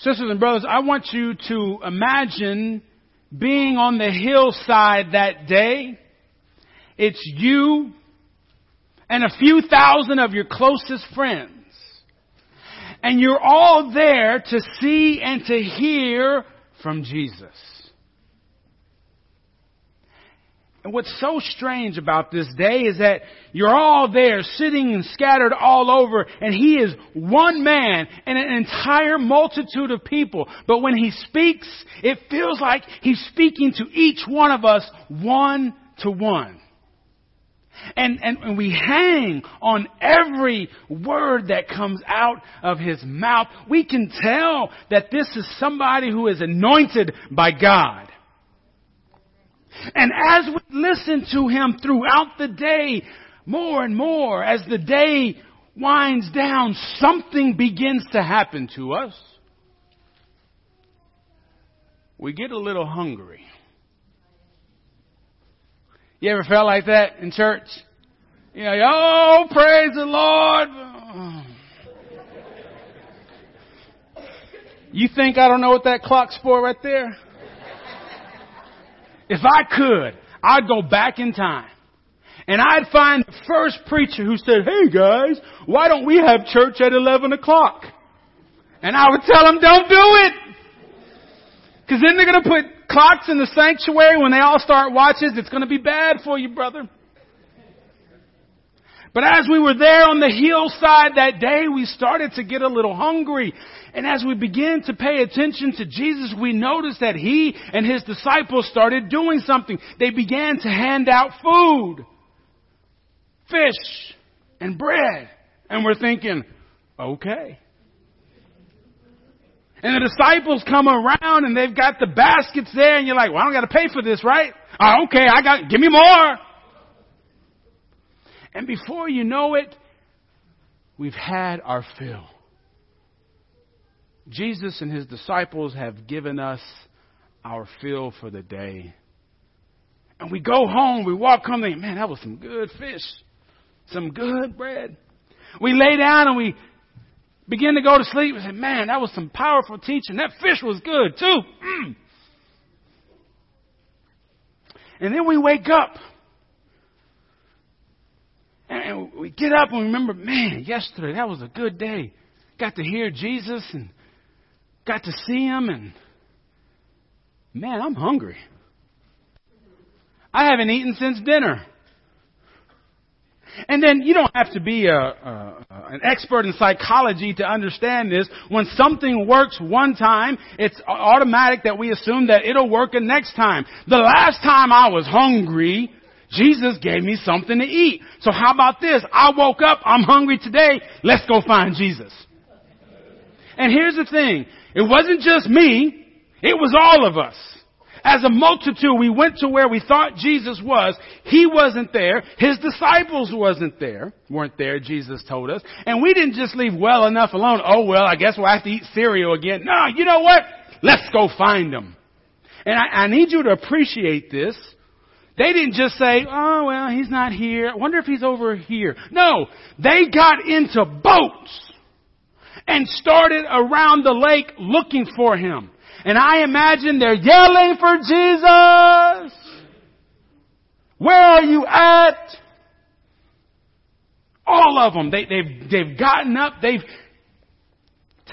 Sisters and brothers, I want you to imagine being on the hillside that day. It's you and a few thousand of your closest friends. And you're all there to see and to hear from Jesus. And what's so strange about this day is that you're all there sitting and scattered all over and he is one man and an entire multitude of people. But when he speaks, it feels like he's speaking to each one of us one to one. And, and, and we hang on every word that comes out of his mouth. We can tell that this is somebody who is anointed by God. And as we listen to him throughout the day, more and more, as the day winds down, something begins to happen to us. We get a little hungry. You ever felt like that in church? You know, oh, praise the Lord. You think I don't know what that clock's for right there? If I could, I'd go back in time. And I'd find the first preacher who said, hey guys, why don't we have church at 11 o'clock? And I would tell them, don't do it! Cause then they're gonna put clocks in the sanctuary when they all start watches. It's gonna be bad for you, brother. But as we were there on the hillside that day, we started to get a little hungry. And as we began to pay attention to Jesus, we noticed that he and his disciples started doing something. They began to hand out food, fish, and bread. And we're thinking, okay. And the disciples come around and they've got the baskets there and you're like, well, I don't got to pay for this, right? Oh, okay, I got, give me more. And before you know it, we've had our fill. Jesus and his disciples have given us our fill for the day. And we go home, we walk home, thinking, man, that was some good fish, some good bread. We lay down and we begin to go to sleep. We say, man, that was some powerful teaching. That fish was good too. Mm. And then we wake up. And we get up and remember, man, yesterday that was a good day. Got to hear Jesus and got to see him and man, I'm hungry. I haven't eaten since dinner. And then you don't have to be a, a, an expert in psychology to understand this. When something works one time, it's automatic that we assume that it'll work the next time. The last time I was hungry, Jesus gave me something to eat. So how about this? I woke up, I'm hungry today, let's go find Jesus. And here's the thing. It wasn't just me. It was all of us. As a multitude, we went to where we thought Jesus was. He wasn't there. His disciples wasn't there, weren't there, Jesus told us. And we didn't just leave well enough alone. Oh well, I guess we'll have to eat cereal again. No, you know what? Let's go find them. And I, I need you to appreciate this. They didn't just say, oh well, he's not here. I wonder if he's over here. No, they got into boats and started around the lake looking for him. And I imagine they're yelling for Jesus. Where are you at? All of them. They, they've, they've gotten up. They've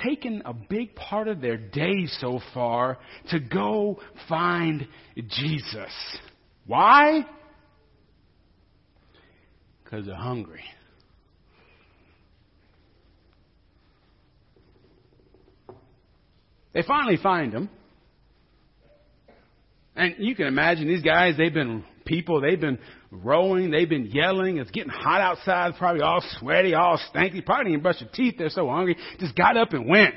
taken a big part of their day so far to go find Jesus. Why? Because they're hungry. They finally find him. And you can imagine these guys, they've been people, they've been rowing, they've been yelling, it's getting hot outside, probably all sweaty, all stanky, probably didn't brush their teeth, they're so hungry, just got up and went.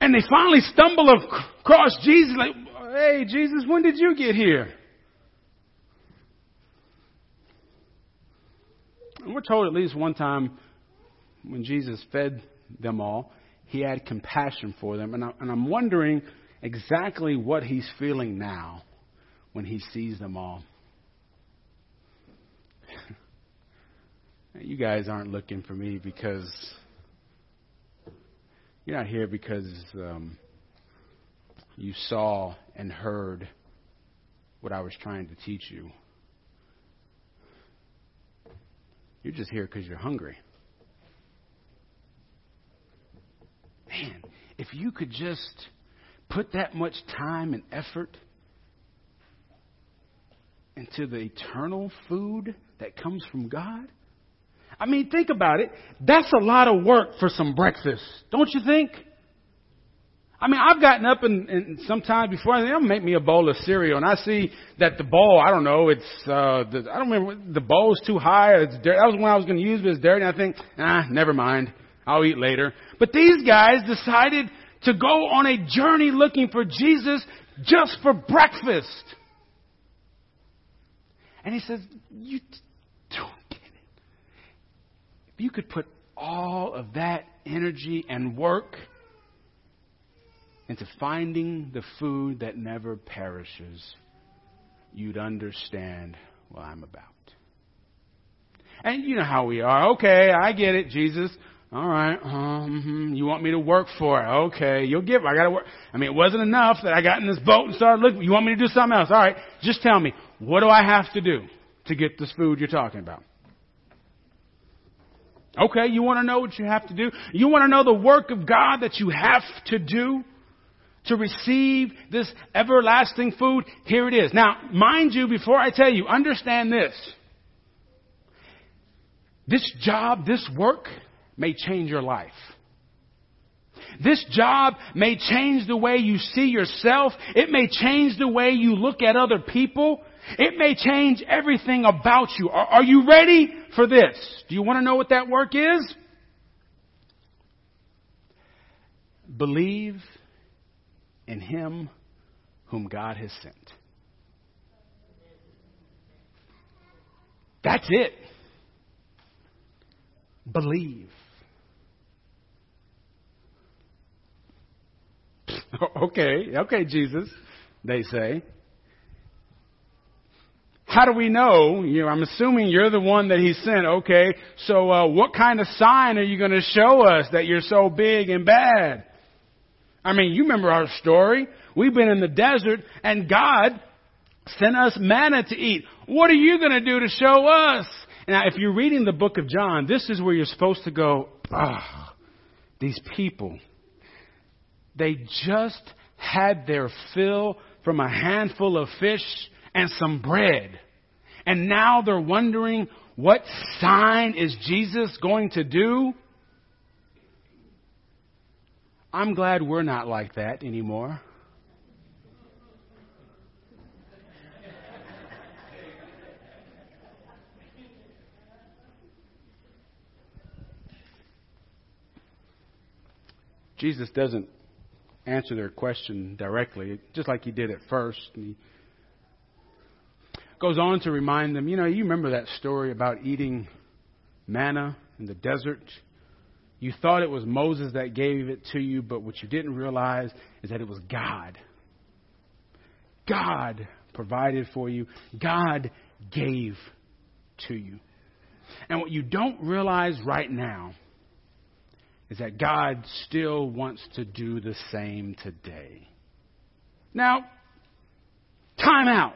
And they finally stumble across Jesus, like, hey, Jesus, when did you get here? And we're told at least one time when Jesus fed them all, he had compassion for them. And, I, and I'm wondering exactly what he's feeling now when he sees them all. you guys aren't looking for me because, You're not here because um, you saw and heard what I was trying to teach you. You're just here because you're hungry. Man, if you could just put that much time and effort into the eternal food that comes from God. I mean, think about it. That's a lot of work for some breakfast, don't you think? I mean, I've gotten up and, and sometimes before they'll make me a bowl of cereal, and I see that the bowl, I don't know, it's uh, the, I don't remember the bowl's too high. It's dirty. That was when I was going to use, but it's dirty. And I think, ah, never mind. I'll eat later. But these guys decided to go on a journey looking for Jesus just for breakfast. And he says, You don't get it. If you could put all of that energy and work into finding the food that never perishes, you'd understand what I'm about. And you know how we are. Okay, I get it, Jesus. All right. Um, you want me to work for it? Okay. You'll give. I got to work. I mean, it wasn't enough that I got in this boat and started looking. You want me to do something else? All right. Just tell me. What do I have to do to get this food you're talking about? Okay. You want to know what you have to do? You want to know the work of God that you have to do to receive this everlasting food? Here it is. Now, mind you, before I tell you, understand this. This job, this work, may change your life. This job may change the way you see yourself. It may change the way you look at other people. It may change everything about you. Are, are you ready for this? Do you want to know what that work is? Believe in Him whom God has sent. That's it. Believe. okay, okay, Jesus, they say. How do we know? You know, I'm assuming you're the one that he sent. Okay, so uh, what kind of sign are you going to show us that you're so big and bad? I mean, you remember our story. We've been in the desert, and God sent us manna to eat. What are you going to do to show us? Now, if you're reading the book of John, this is where you're supposed to go, ah, these people they just had their fill from a handful of fish and some bread. And now they're wondering what sign is Jesus going to do? I'm glad we're not like that anymore. Jesus doesn't answer their question directly, just like he did at first. And he goes on to remind them, you know, you remember that story about eating manna in the desert? You thought it was Moses that gave it to you, but what you didn't realize is that it was God. God provided for you. God gave to you. And what you don't realize right now is that God still wants to do the same today. Now, time out.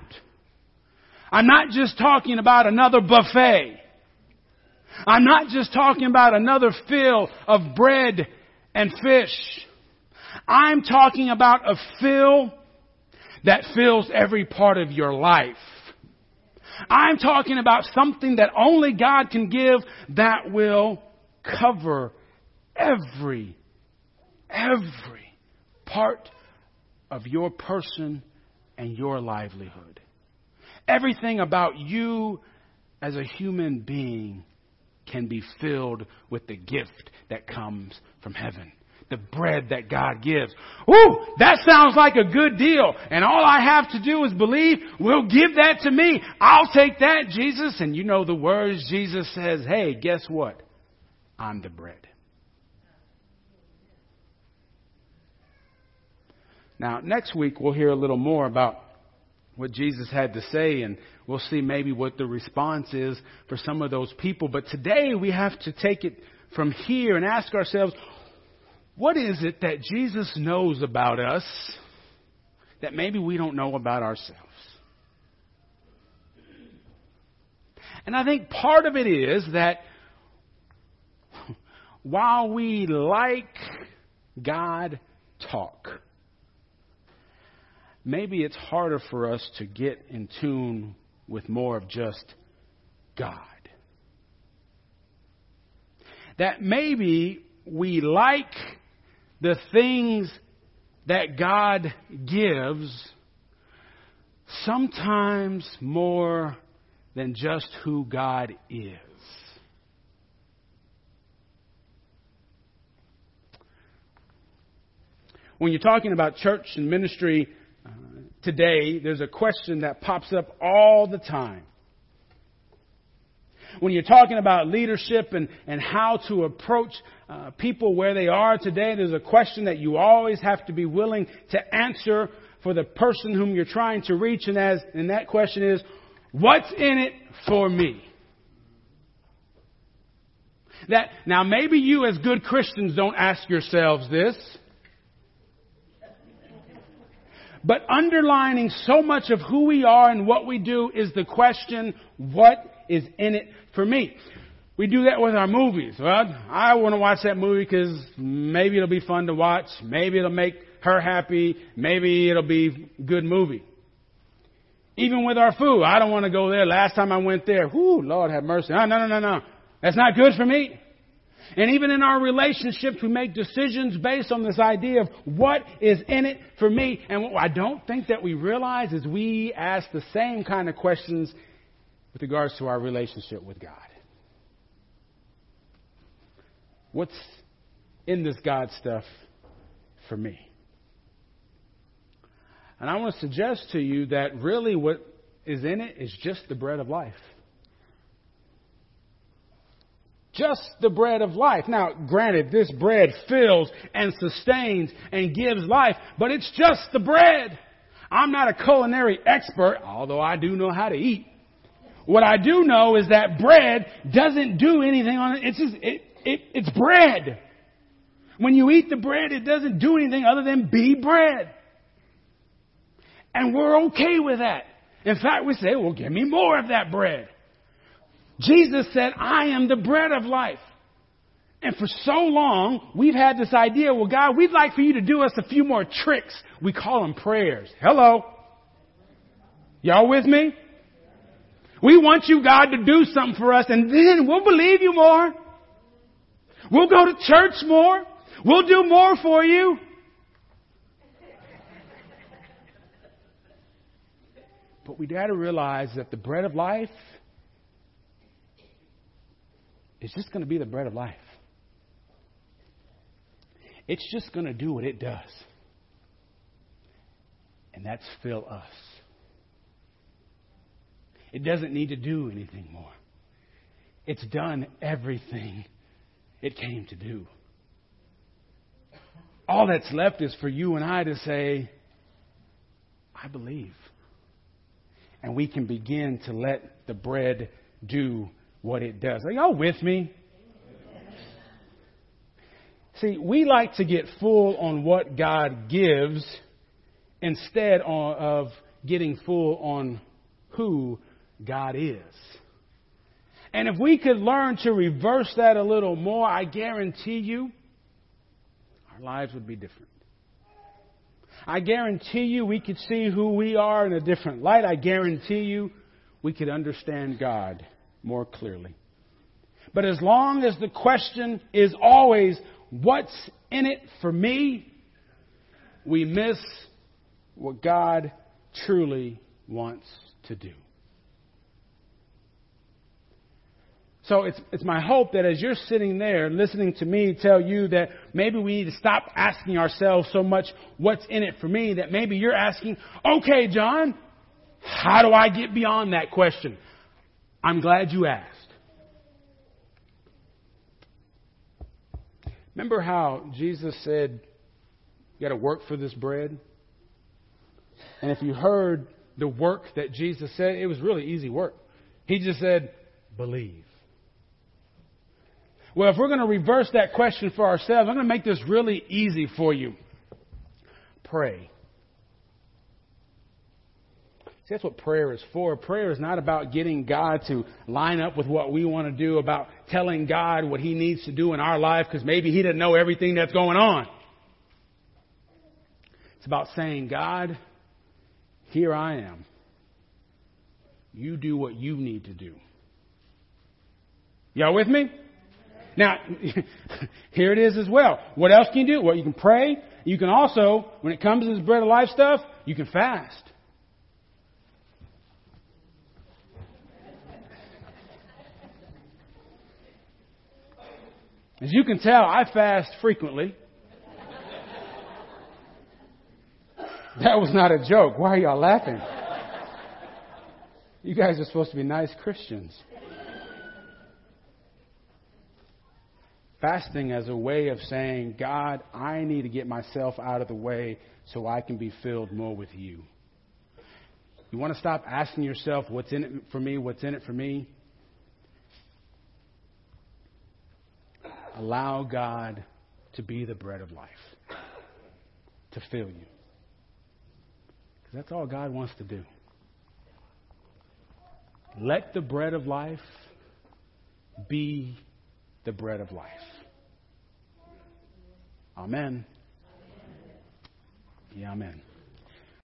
I'm not just talking about another buffet. I'm not just talking about another fill of bread and fish. I'm talking about a fill that fills every part of your life. I'm talking about something that only God can give that will cover every, every part of your person and your livelihood. Everything about you as a human being can be filled with the gift that comes from heaven. The bread that God gives. Ooh, that sounds like a good deal. And all I have to do is believe, will give that to me. I'll take that, Jesus. And you know the words Jesus says, hey, guess what? I'm the bread. Now, next week we'll hear a little more about what Jesus had to say and we'll see maybe what the response is for some of those people. But today we have to take it from here and ask ourselves, What is it that Jesus knows about us that maybe we don't know about ourselves? And I think part of it is that while we like God talk, maybe it's harder for us to get in tune with more of just God. That maybe we like the things that God gives sometimes more than just who God is. When you're talking about church and ministry today, there's a question that pops up all the time. When you're talking about leadership and, and how to approach uh, people where they are today, there's a question that you always have to be willing to answer for the person whom you're trying to reach. And, as, and that question is, what's in it for me? That, now maybe you as good Christians don't ask yourselves this. But underlining so much of who we are and what we do is the question, what is in it for me? We do that with our movies. Well, I want to watch that movie because maybe it'll be fun to watch. Maybe it'll make her happy. Maybe it'll be a good movie. Even with our food, I don't want to go there. Last time I went there, whoo, Lord have mercy. Oh, no, no, no, no. That's not good for me. And even in our relationships, we make decisions based on this idea of what is in it for me. And what I don't think that we realize is we ask the same kind of questions with regards to our relationship with God. What's in this God stuff for me? And I want to suggest to you that really what is in it is just the bread of life just the bread of life. Now, granted, this bread fills and sustains and gives life, but it's just the bread. I'm not a culinary expert, although I do know how to eat. What I do know is that bread doesn't do anything on it. It's just, it, it, it's bread. When you eat the bread, it doesn't do anything other than be bread. And we're okay with that. In fact, we say, well, give me more of that bread. Jesus said, I am the bread of life. And for so long, we've had this idea, well, God, we'd like for you to do us a few more tricks. We call them prayers. Hello? Y'all with me? We want you, God, to do something for us, and then we'll believe you more. We'll go to church more. We'll do more for you. But we got to realize that the bread of life it's just going to be the bread of life. It's just going to do what it does. And that's fill us. It doesn't need to do anything more. It's done everything it came to do. All that's left is for you and I to say, I believe. And we can begin to let the bread do what it does. Are y'all with me? See, we like to get full on what God gives instead of getting full on who God is. And if we could learn to reverse that a little more, I guarantee you our lives would be different. I guarantee you we could see who we are in a different light. I guarantee you we could understand God more clearly. But as long as the question is always, what's in it for me? We miss what God truly wants to do. So it's, it's my hope that as you're sitting there listening to me tell you that maybe we need to stop asking ourselves so much what's in it for me, that maybe you're asking, okay, John, how do I get beyond that question? I'm glad you asked. Remember how Jesus said, You got to work for this bread? And if you heard the work that Jesus said, it was really easy work. He just said, Believe. Well, if we're going to reverse that question for ourselves, I'm going to make this really easy for you. Pray. See, that's what prayer is for. Prayer is not about getting God to line up with what we want to do, about telling God what He needs to do in our life because maybe He didn't know everything that's going on. It's about saying, God, here I am. You do what you need to do. Y'all with me? Now, here it is as well. What else can you do? Well, you can pray. You can also, when it comes to this bread of life stuff, you can fast. As you can tell, I fast frequently. That was not a joke. Why are y'all laughing? You guys are supposed to be nice Christians. Fasting as a way of saying, God, I need to get myself out of the way so I can be filled more with you. You want to stop asking yourself, what's in it for me? What's in it for me? Allow God to be the bread of life, to fill you. Because that's all God wants to do. Let the bread of life be the bread of life. Amen. Yeah, amen.